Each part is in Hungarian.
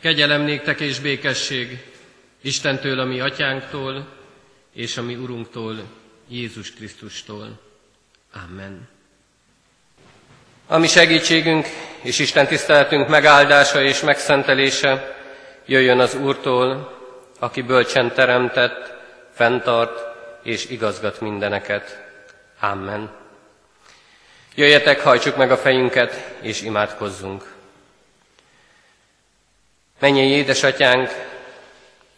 Kegyelem néktek és békesség Istentől, a mi atyánktól, és a mi Urunktól, Jézus Krisztustól. Amen. A mi segítségünk és Isten tiszteletünk megáldása és megszentelése jöjjön az Úrtól, aki bölcsen teremtett, fenntart és igazgat mindeneket. Amen. Jöjjetek, hajtsuk meg a fejünket, és imádkozzunk. Mennyi édesatyánk,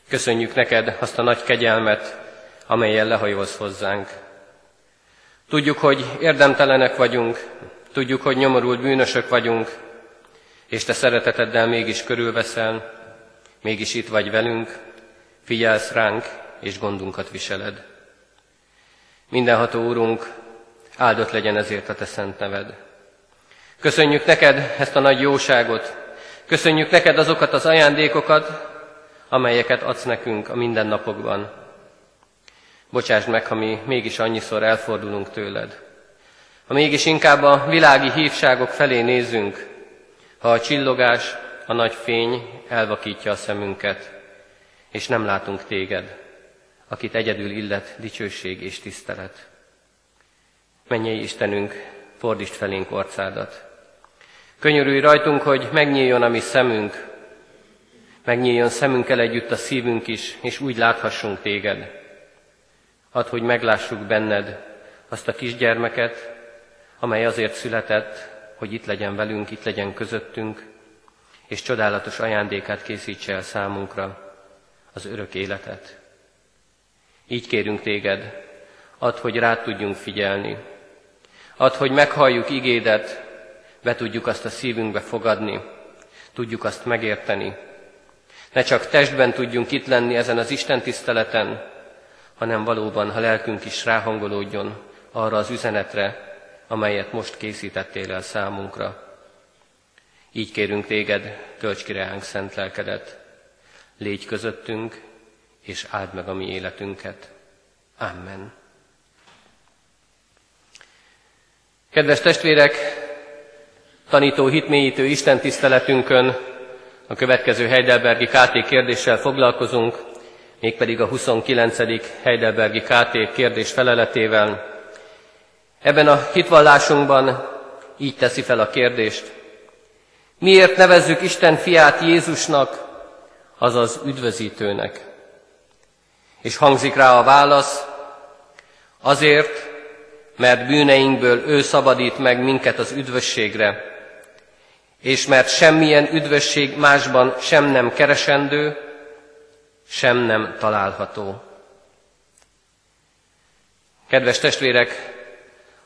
köszönjük neked azt a nagy kegyelmet, amelyen lehajolsz hozzánk. Tudjuk, hogy érdemtelenek vagyunk, tudjuk, hogy nyomorult bűnösök vagyunk, és te szereteteddel mégis körülveszel, mégis itt vagy velünk, figyelsz ránk, és gondunkat viseled. Mindenható Úrunk, áldott legyen ezért a Te szent neved. Köszönjük neked ezt a nagy jóságot, köszönjük neked azokat az ajándékokat, amelyeket adsz nekünk a mindennapokban. Bocsásd meg, ha mi mégis annyiszor elfordulunk tőled. Ha mégis inkább a világi hívságok felé nézünk, ha a csillogás, a nagy fény elvakítja a szemünket, és nem látunk téged, akit egyedül illet dicsőség és tisztelet. Mennyei Istenünk, fordítsd felénk orcádat. Könyörülj rajtunk, hogy megnyíljon a mi szemünk, megnyíljon szemünkkel együtt a szívünk is, és úgy láthassunk téged. Add, hogy meglássuk benned azt a kisgyermeket, amely azért született, hogy itt legyen velünk, itt legyen közöttünk, és csodálatos ajándékát készítse el számunkra, az örök életet. Így kérünk téged, add, hogy rád tudjunk figyelni, add, hogy meghalljuk igédet, be tudjuk azt a szívünkbe fogadni, tudjuk azt megérteni. Ne csak testben tudjunk itt lenni ezen az Isten tiszteleten, hanem valóban, ha lelkünk is ráhangolódjon arra az üzenetre, amelyet most készítettél el számunkra. Így kérünk téged, tölts ki reánk szent lelkedet, légy közöttünk, és áld meg a mi életünket. Amen. Kedves testvérek, tanító hitmélyítő Isten tiszteletünkön a következő Heidelbergi KT kérdéssel foglalkozunk, mégpedig a 29. Heidelbergi KT kérdés feleletével. Ebben a hitvallásunkban így teszi fel a kérdést. Miért nevezzük Isten fiát Jézusnak, azaz üdvözítőnek? És hangzik rá a válasz, azért, mert bűneinkből ő szabadít meg minket az üdvösségre, és mert semmilyen üdvösség másban sem nem keresendő, sem nem található. Kedves testvérek,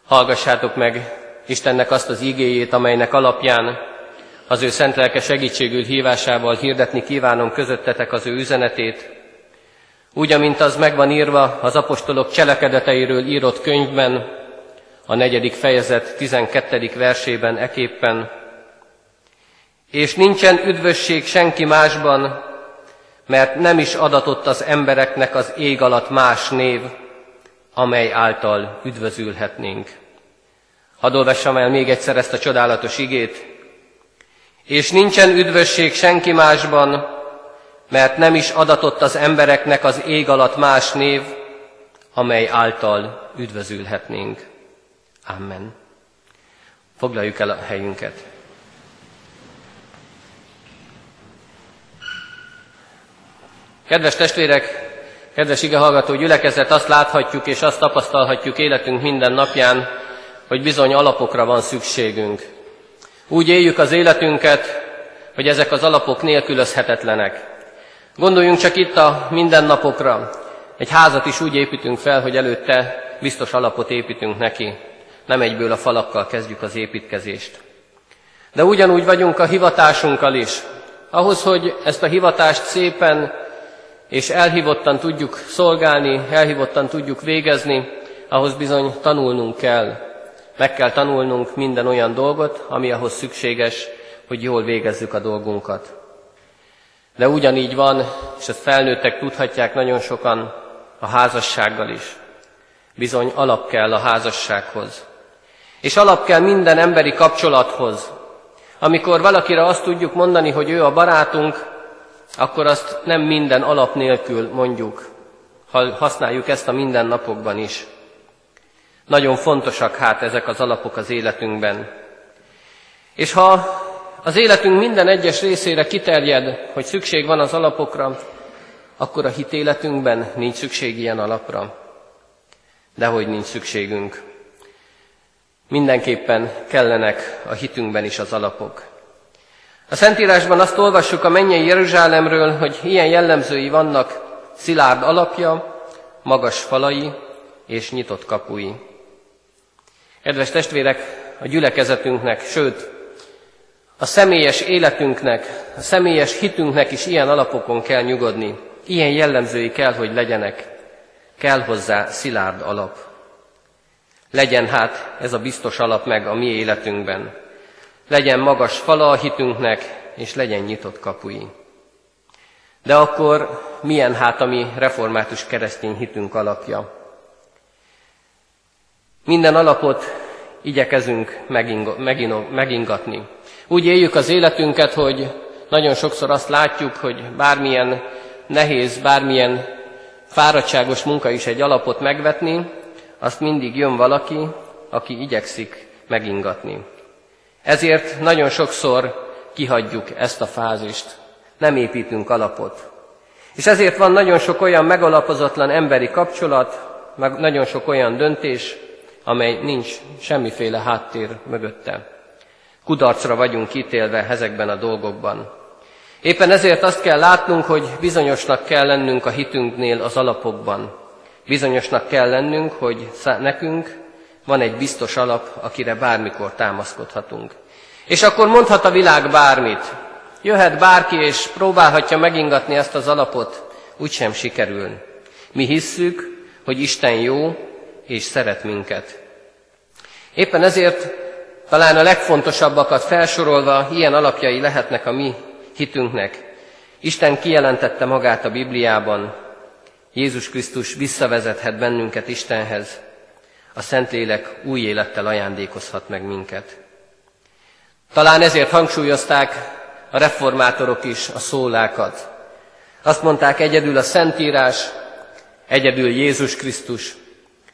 hallgassátok meg Istennek azt az igéjét, amelynek alapján az ő szent lelke segítségül hívásával hirdetni kívánom közöttetek az ő üzenetét, úgy, amint az megvan írva az apostolok cselekedeteiről írott könyvben, a negyedik fejezet 12. versében eképpen, és nincsen üdvösség senki másban, mert nem is adatott az embereknek az ég alatt más név, amely által üdvözülhetnénk. Hadd olvassam el még egyszer ezt a csodálatos igét. És nincsen üdvösség senki másban, mert nem is adatott az embereknek az ég alatt más név, amely által üdvözülhetnénk. Amen. Foglaljuk el a helyünket. Kedves testvérek, kedves igehallgató gyülekezet, azt láthatjuk és azt tapasztalhatjuk életünk minden napján, hogy bizony alapokra van szükségünk. Úgy éljük az életünket, hogy ezek az alapok nélkülözhetetlenek. Gondoljunk csak itt a mindennapokra. Egy házat is úgy építünk fel, hogy előtte biztos alapot építünk neki. Nem egyből a falakkal kezdjük az építkezést. De ugyanúgy vagyunk a hivatásunkkal is. Ahhoz, hogy ezt a hivatást szépen és elhívottan tudjuk szolgálni, elhívottan tudjuk végezni, ahhoz bizony tanulnunk kell. Meg kell tanulnunk minden olyan dolgot, ami ahhoz szükséges, hogy jól végezzük a dolgunkat. De ugyanígy van, és ezt felnőttek tudhatják nagyon sokan, a házassággal is. Bizony alap kell a házassághoz. És alap kell minden emberi kapcsolathoz. Amikor valakire azt tudjuk mondani, hogy ő a barátunk, akkor azt nem minden alap nélkül mondjuk, ha használjuk ezt a mindennapokban is. Nagyon fontosak hát ezek az alapok az életünkben. És ha az életünk minden egyes részére kiterjed, hogy szükség van az alapokra, akkor a hitéletünkben nincs szükség ilyen alapra. Dehogy nincs szükségünk. Mindenképpen kellenek a hitünkben is az alapok. A Szentírásban azt olvassuk a mennyei Jeruzsálemről, hogy ilyen jellemzői vannak szilárd alapja, magas falai és nyitott kapui. Kedves testvérek, a gyülekezetünknek, sőt, a személyes életünknek, a személyes hitünknek is ilyen alapokon kell nyugodni. Ilyen jellemzői kell, hogy legyenek. Kell hozzá szilárd alap. Legyen hát ez a biztos alap meg a mi életünkben. Legyen magas fala a hitünknek, és legyen nyitott kapui. De akkor milyen hát a mi református keresztény hitünk alapja? Minden alapot igyekezünk megingatni. Úgy éljük az életünket, hogy nagyon sokszor azt látjuk, hogy bármilyen nehéz, bármilyen fáradtságos munka is egy alapot megvetni, azt mindig jön valaki, aki igyekszik megingatni. Ezért nagyon sokszor kihagyjuk ezt a fázist, nem építünk alapot. És ezért van nagyon sok olyan megalapozatlan emberi kapcsolat, meg nagyon sok olyan döntés, amely nincs semmiféle háttér mögötte. Kudarcra vagyunk ítélve ezekben a dolgokban. Éppen ezért azt kell látnunk, hogy bizonyosnak kell lennünk a hitünknél az alapokban. Bizonyosnak kell lennünk, hogy nekünk van egy biztos alap, akire bármikor támaszkodhatunk. És akkor mondhat a világ bármit. Jöhet bárki, és próbálhatja megingatni ezt az alapot, úgysem sikerül. Mi hisszük, hogy Isten jó, és szeret minket. Éppen ezért talán a legfontosabbakat felsorolva ilyen alapjai lehetnek a mi hitünknek. Isten kijelentette magát a Bibliában, Jézus Krisztus visszavezethet bennünket Istenhez, a Szentlélek új élettel ajándékozhat meg minket. Talán ezért hangsúlyozták a reformátorok is a szólákat. Azt mondták, egyedül a Szentírás, egyedül Jézus Krisztus,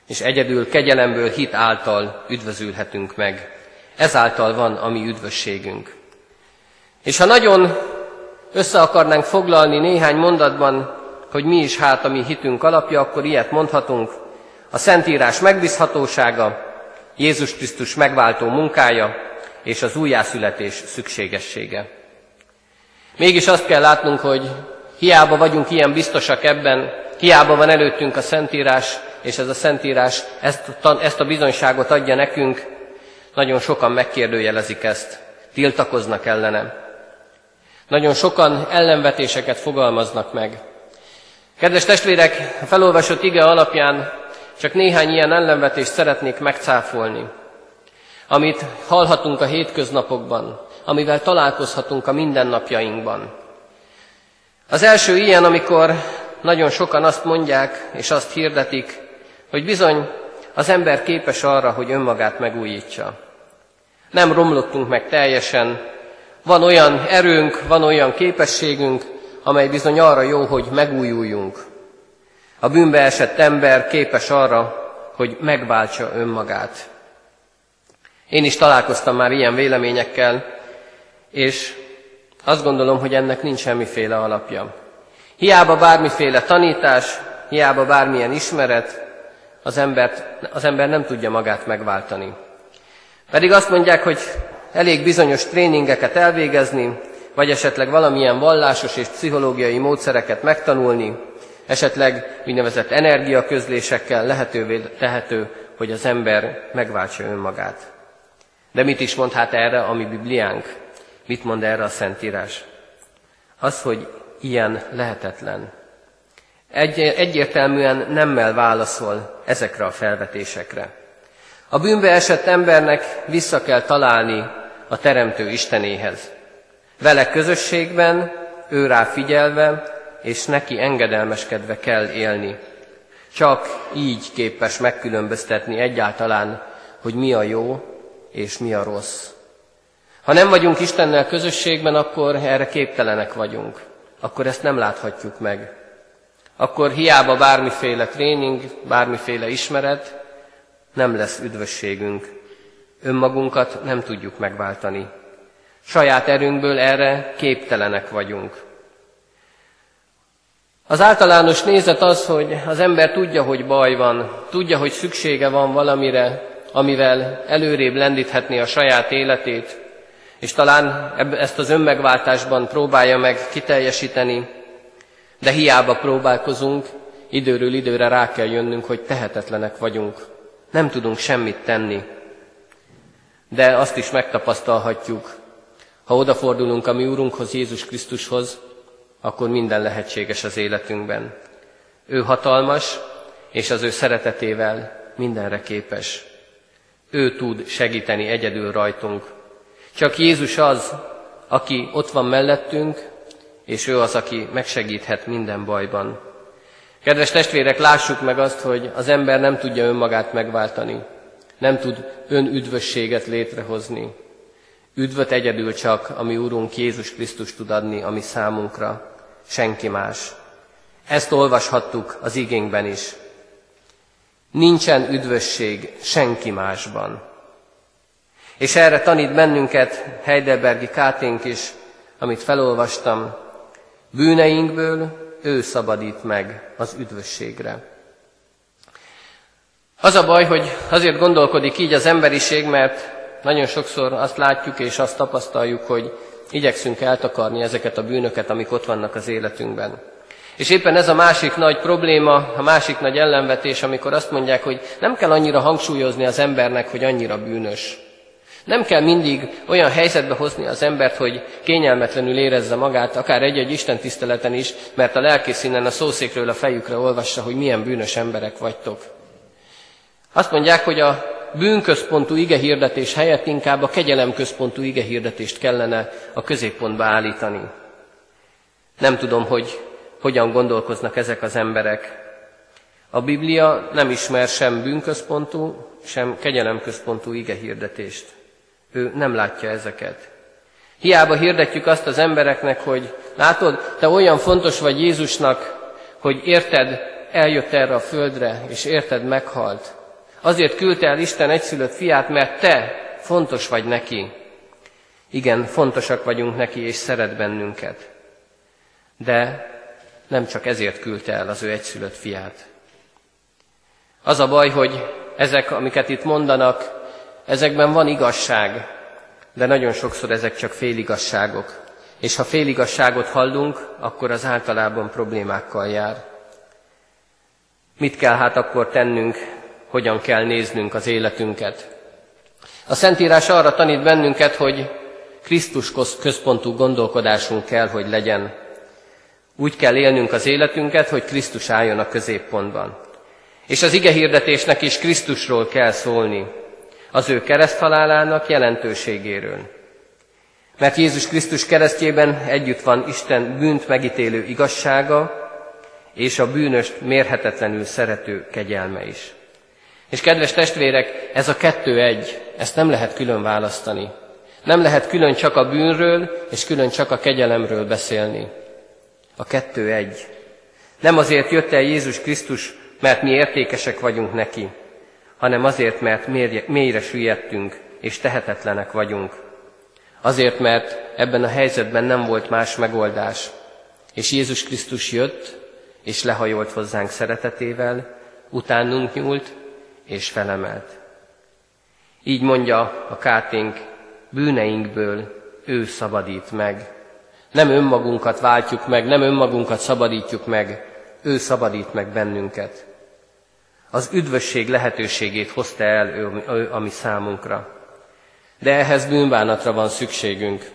és egyedül kegyelemből hit által üdvözülhetünk meg. Ezáltal van a mi üdvösségünk. És ha nagyon össze akarnánk foglalni néhány mondatban, hogy mi is hát a mi hitünk alapja, akkor ilyet mondhatunk. A Szentírás megbízhatósága, Jézus Krisztus megváltó munkája és az újjászületés szükségessége. Mégis azt kell látnunk, hogy hiába vagyunk ilyen biztosak ebben, hiába van előttünk a Szentírás, és ez a Szentírás ezt, ezt a bizonyságot adja nekünk, nagyon sokan megkérdőjelezik ezt, tiltakoznak ellenem. Nagyon sokan ellenvetéseket fogalmaznak meg. Kedves testvérek, a felolvasott ige alapján csak néhány ilyen ellenvetést szeretnék megcáfolni, amit hallhatunk a hétköznapokban, amivel találkozhatunk a mindennapjainkban. Az első ilyen, amikor nagyon sokan azt mondják és azt hirdetik, hogy bizony az ember képes arra, hogy önmagát megújítsa. Nem romlottunk meg teljesen, van olyan erőnk, van olyan képességünk, amely bizony arra jó, hogy megújuljunk. A bűnbe esett ember képes arra, hogy megváltsa önmagát. Én is találkoztam már ilyen véleményekkel, és azt gondolom, hogy ennek nincs semmiféle alapja. Hiába bármiféle tanítás, hiába bármilyen ismeret, az, embert, az ember nem tudja magát megváltani. Pedig azt mondják, hogy elég bizonyos tréningeket elvégezni, vagy esetleg valamilyen vallásos és pszichológiai módszereket megtanulni, esetleg úgynevezett energiaközlésekkel lehetővé tehető, hogy az ember megváltsa önmagát. De mit is mond hát erre a mi Bibliánk? Mit mond erre a Szentírás? Az, hogy ilyen lehetetlen. Egy, egyértelműen nemmel válaszol ezekre a felvetésekre. A bűnbe esett embernek vissza kell találni a Teremtő Istenéhez. Vele közösségben, ő rá figyelve, és neki engedelmeskedve kell élni. Csak így képes megkülönböztetni egyáltalán, hogy mi a jó és mi a rossz. Ha nem vagyunk Istennel közösségben, akkor erre képtelenek vagyunk. akkor ezt nem láthatjuk meg. Akkor hiába bármiféle tréning, bármiféle ismeret, nem lesz üdvösségünk. Önmagunkat nem tudjuk megváltani. Saját erőnkből erre képtelenek vagyunk. Az általános nézet az, hogy az ember tudja, hogy baj van, tudja, hogy szüksége van valamire, amivel előrébb lendíthetné a saját életét, és talán ezt az önmegváltásban próbálja meg kiteljesíteni, de hiába próbálkozunk, időről időre rá kell jönnünk, hogy tehetetlenek vagyunk. Nem tudunk semmit tenni. De azt is megtapasztalhatjuk, ha odafordulunk a mi Úrunkhoz, Jézus Krisztushoz, akkor minden lehetséges az életünkben. Ő hatalmas, és az ő szeretetével mindenre képes. Ő tud segíteni egyedül rajtunk. Csak Jézus az, aki ott van mellettünk, és ő az, aki megsegíthet minden bajban. Kedves testvérek, lássuk meg azt, hogy az ember nem tudja önmagát megváltani, nem tud önüdvösséget létrehozni. Üdvöt egyedül csak, ami Úrunk Jézus Krisztus tud adni, ami számunkra, senki más. Ezt olvashattuk az igénkben is. Nincsen üdvösség senki másban. És erre tanít bennünket Heidelbergi Káténk is, amit felolvastam. Bűneinkből ő szabadít meg az üdvösségre. Az a baj, hogy azért gondolkodik így az emberiség, mert nagyon sokszor azt látjuk és azt tapasztaljuk, hogy igyekszünk eltakarni ezeket a bűnöket, amik ott vannak az életünkben. És éppen ez a másik nagy probléma, a másik nagy ellenvetés, amikor azt mondják, hogy nem kell annyira hangsúlyozni az embernek, hogy annyira bűnös. Nem kell mindig olyan helyzetbe hozni az embert, hogy kényelmetlenül érezze magát, akár egy-egy Isten tiszteleten is, mert a lelkész innen a szószékről a fejükre olvassa, hogy milyen bűnös emberek vagytok. Azt mondják, hogy a bűnközpontú igehirdetés helyett inkább a kegyelemközpontú igehirdetést kellene a középpontba állítani. Nem tudom, hogy hogyan gondolkoznak ezek az emberek. A Biblia nem ismer sem bűnközpontú, sem kegyelemközpontú igehirdetést. Ő nem látja ezeket. Hiába hirdetjük azt az embereknek, hogy látod, te olyan fontos vagy Jézusnak, hogy érted, eljött erre a földre, és érted, meghalt. Azért küldte el Isten egyszülött fiát, mert te fontos vagy neki. Igen, fontosak vagyunk neki, és szeret bennünket. De nem csak ezért küldte el az ő egyszülött fiát. Az a baj, hogy ezek, amiket itt mondanak, ezekben van igazság, de nagyon sokszor ezek csak féligasságok. És ha féligasságot hallunk, akkor az általában problémákkal jár. Mit kell hát akkor tennünk, hogyan kell néznünk az életünket? A Szentírás arra tanít bennünket, hogy Krisztus központú gondolkodásunk kell, hogy legyen. Úgy kell élnünk az életünket, hogy Krisztus álljon a középpontban. És az ige hirdetésnek is Krisztusról kell szólni az ő kereszthalálának jelentőségéről. Mert Jézus Krisztus keresztjében együtt van Isten bűnt megítélő igazsága, és a bűnöst mérhetetlenül szerető kegyelme is. És kedves testvérek, ez a kettő egy, ezt nem lehet külön választani. Nem lehet külön csak a bűnről, és külön csak a kegyelemről beszélni. A kettő egy. Nem azért jött el Jézus Krisztus, mert mi értékesek vagyunk neki, hanem azért, mert mélyre süllyedtünk, és tehetetlenek vagyunk. Azért, mert ebben a helyzetben nem volt más megoldás. És Jézus Krisztus jött, és lehajolt hozzánk szeretetével, utánunk nyúlt, és felemelt. Így mondja a káténk, bűneinkből ő szabadít meg. Nem önmagunkat váltjuk meg, nem önmagunkat szabadítjuk meg, ő szabadít meg bennünket az üdvösség lehetőségét hozta el ő, ő, ami számunkra. De ehhez bűnbánatra van szükségünk,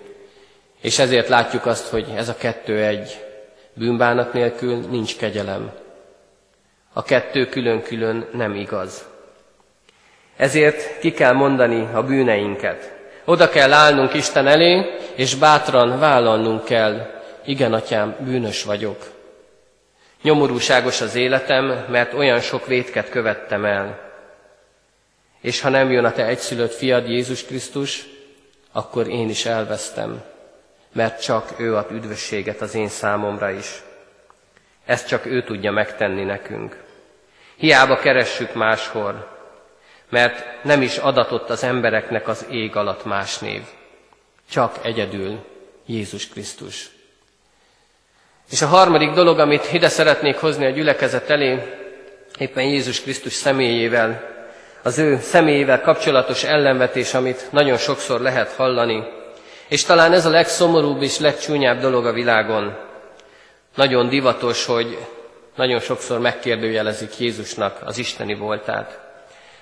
és ezért látjuk azt, hogy ez a kettő egy. Bűnbánat nélkül nincs kegyelem. A kettő külön-külön nem igaz. Ezért ki kell mondani a bűneinket. Oda kell állnunk Isten elé, és bátran vállalnunk kell, igen, atyám, bűnös vagyok. Nyomorúságos az életem, mert olyan sok vétket követtem el. És ha nem jön a te egyszülött fiad Jézus Krisztus, akkor én is elvesztem. mert csak ő ad üdvösséget az én számomra is. Ezt csak ő tudja megtenni nekünk. Hiába keressük máshol, mert nem is adatott az embereknek az ég alatt más név. Csak egyedül Jézus Krisztus. És a harmadik dolog, amit ide szeretnék hozni a gyülekezet elé, éppen Jézus Krisztus személyével, az ő személyével kapcsolatos ellenvetés, amit nagyon sokszor lehet hallani. És talán ez a legszomorúbb és legcsúnyább dolog a világon. Nagyon divatos, hogy nagyon sokszor megkérdőjelezik Jézusnak az isteni voltát.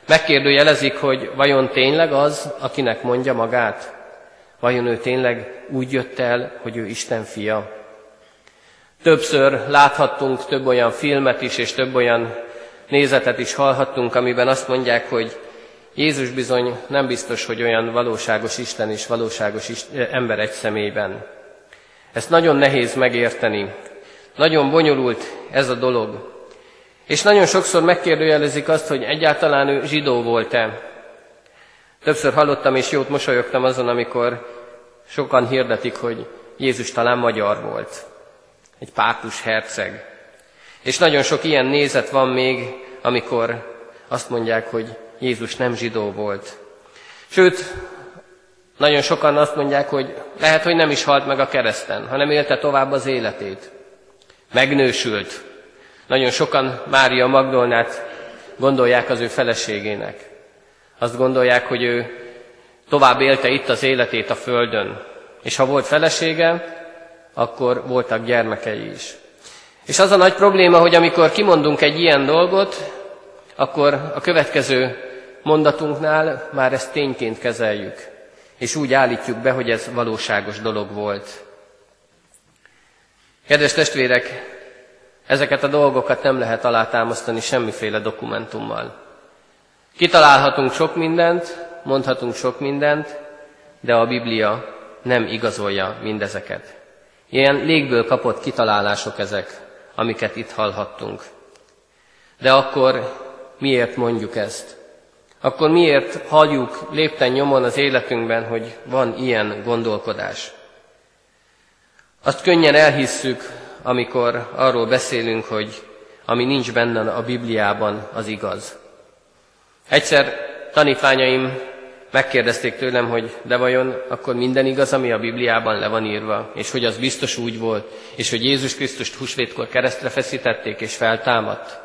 Megkérdőjelezik, hogy vajon tényleg az, akinek mondja magát? Vajon ő tényleg úgy jött el, hogy ő Isten fia? Többször láthattunk több olyan filmet is, és több olyan nézetet is hallhattunk, amiben azt mondják, hogy Jézus bizony nem biztos, hogy olyan valóságos Isten és valóságos Isten, ember egy személyben. Ezt nagyon nehéz megérteni. Nagyon bonyolult ez a dolog. És nagyon sokszor megkérdőjelezik azt, hogy egyáltalán ő zsidó volt-e. Többször hallottam és jót mosolyogtam azon, amikor sokan hirdetik, hogy Jézus talán magyar volt. Egy pártus herceg. És nagyon sok ilyen nézet van még, amikor azt mondják, hogy Jézus nem zsidó volt. Sőt, nagyon sokan azt mondják, hogy lehet, hogy nem is halt meg a kereszten, hanem élte tovább az életét. Megnősült. Nagyon sokan Mária Magdolnát gondolják az ő feleségének. Azt gondolják, hogy ő tovább élte itt az életét a földön. És ha volt felesége, akkor voltak gyermekei is. És az a nagy probléma, hogy amikor kimondunk egy ilyen dolgot, akkor a következő mondatunknál már ezt tényként kezeljük, és úgy állítjuk be, hogy ez valóságos dolog volt. Kedves testvérek, ezeket a dolgokat nem lehet alátámasztani semmiféle dokumentummal. Kitalálhatunk sok mindent, mondhatunk sok mindent, de a Biblia nem igazolja mindezeket. Ilyen légből kapott kitalálások ezek, amiket itt hallhattunk. De akkor miért mondjuk ezt? Akkor miért halljuk lépten nyomon az életünkben, hogy van ilyen gondolkodás? Azt könnyen elhisszük, amikor arról beszélünk, hogy ami nincs benne a Bibliában, az igaz. Egyszer tanítványaim megkérdezték tőlem, hogy de vajon akkor minden igaz, ami a Bibliában le van írva, és hogy az biztos úgy volt, és hogy Jézus Krisztust húsvétkor keresztre feszítették, és feltámadt.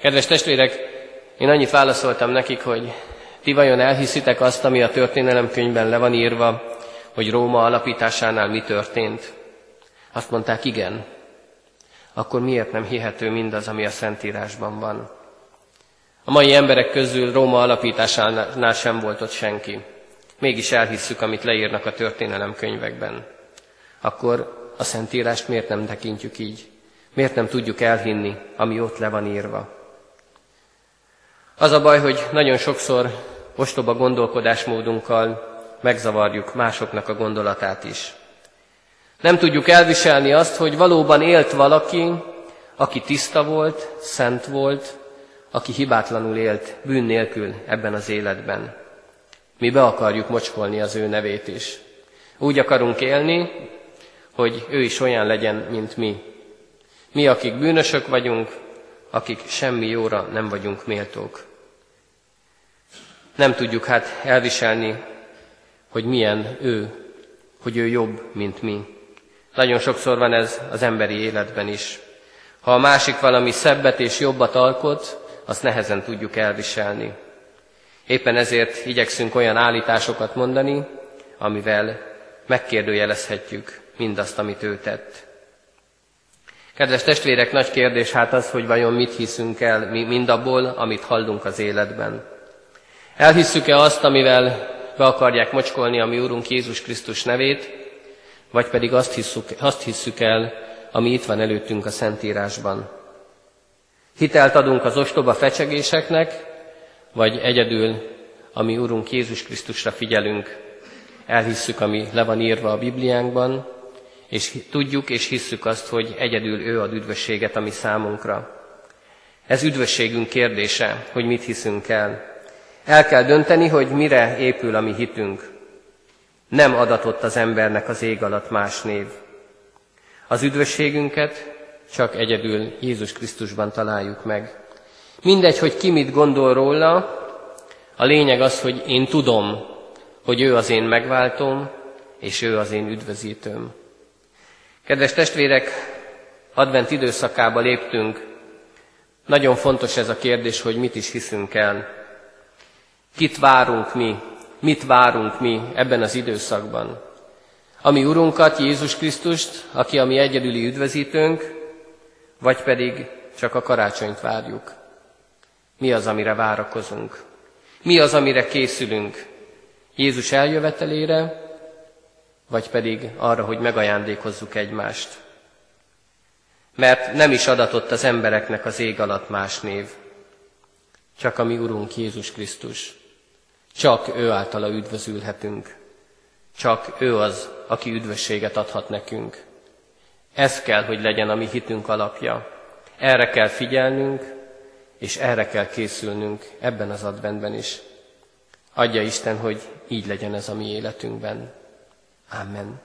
Kedves testvérek, én annyit válaszoltam nekik, hogy ti vajon elhiszitek azt, ami a történelemkönyvben le van írva, hogy Róma alapításánál mi történt? Azt mondták, igen. Akkor miért nem hihető mindaz, ami a Szentírásban van? A mai emberek közül Róma alapításánál sem volt ott senki. Mégis elhisszük, amit leírnak a történelem könyvekben. Akkor a Szentírást miért nem tekintjük így? Miért nem tudjuk elhinni, ami ott le van írva? Az a baj, hogy nagyon sokszor ostoba gondolkodásmódunkkal megzavarjuk másoknak a gondolatát is. Nem tudjuk elviselni azt, hogy valóban élt valaki, aki tiszta volt, szent volt, aki hibátlanul élt, bűn nélkül ebben az életben. Mi be akarjuk mocskolni az ő nevét is. Úgy akarunk élni, hogy ő is olyan legyen, mint mi. Mi, akik bűnösök vagyunk, akik semmi jóra nem vagyunk méltók. Nem tudjuk hát elviselni, hogy milyen ő, hogy ő jobb, mint mi. Nagyon sokszor van ez az emberi életben is. Ha a másik valami szebbet és jobbat alkot, azt nehezen tudjuk elviselni. Éppen ezért igyekszünk olyan állításokat mondani, amivel megkérdőjelezhetjük mindazt, amit ő tett. Kedves testvérek, nagy kérdés hát az, hogy vajon mit hiszünk el mi mindabból, amit hallunk az életben. Elhisszük-e azt, amivel be akarják mocskolni a mi Úrunk Jézus Krisztus nevét, vagy pedig azt hisszük, azt hisszük el, ami itt van előttünk a Szentírásban. Hitelt adunk az ostoba fecsegéseknek, vagy egyedül, ami Úrunk Jézus Krisztusra figyelünk, elhisszük, ami le van írva a Bibliánkban, és tudjuk és hisszük azt, hogy egyedül ő ad üdvösséget a mi számunkra. Ez üdvösségünk kérdése, hogy mit hiszünk el. El kell dönteni, hogy mire épül a mi hitünk. Nem adatott az embernek az ég alatt más név. Az üdvösségünket csak egyedül Jézus Krisztusban találjuk meg. Mindegy, hogy ki mit gondol róla, a lényeg az, hogy én tudom, hogy ő az én megváltom, és ő az én üdvözítőm. Kedves testvérek, advent időszakába léptünk. Nagyon fontos ez a kérdés, hogy mit is hiszünk el. Kit várunk mi, mit várunk mi ebben az időszakban. Ami Urunkat, Jézus Krisztust, aki a mi egyedüli üdvözítőnk, vagy pedig csak a karácsonyt várjuk. Mi az, amire várakozunk? Mi az, amire készülünk? Jézus eljövetelére, vagy pedig arra, hogy megajándékozzuk egymást. Mert nem is adatott az embereknek az ég alatt más név, csak a mi Urunk Jézus Krisztus. Csak ő általa üdvözülhetünk. Csak ő az, aki üdvösséget adhat nekünk. Ez kell, hogy legyen a mi hitünk alapja. Erre kell figyelnünk, és erre kell készülnünk ebben az adventben is. Adja Isten, hogy így legyen ez a mi életünkben. Amen.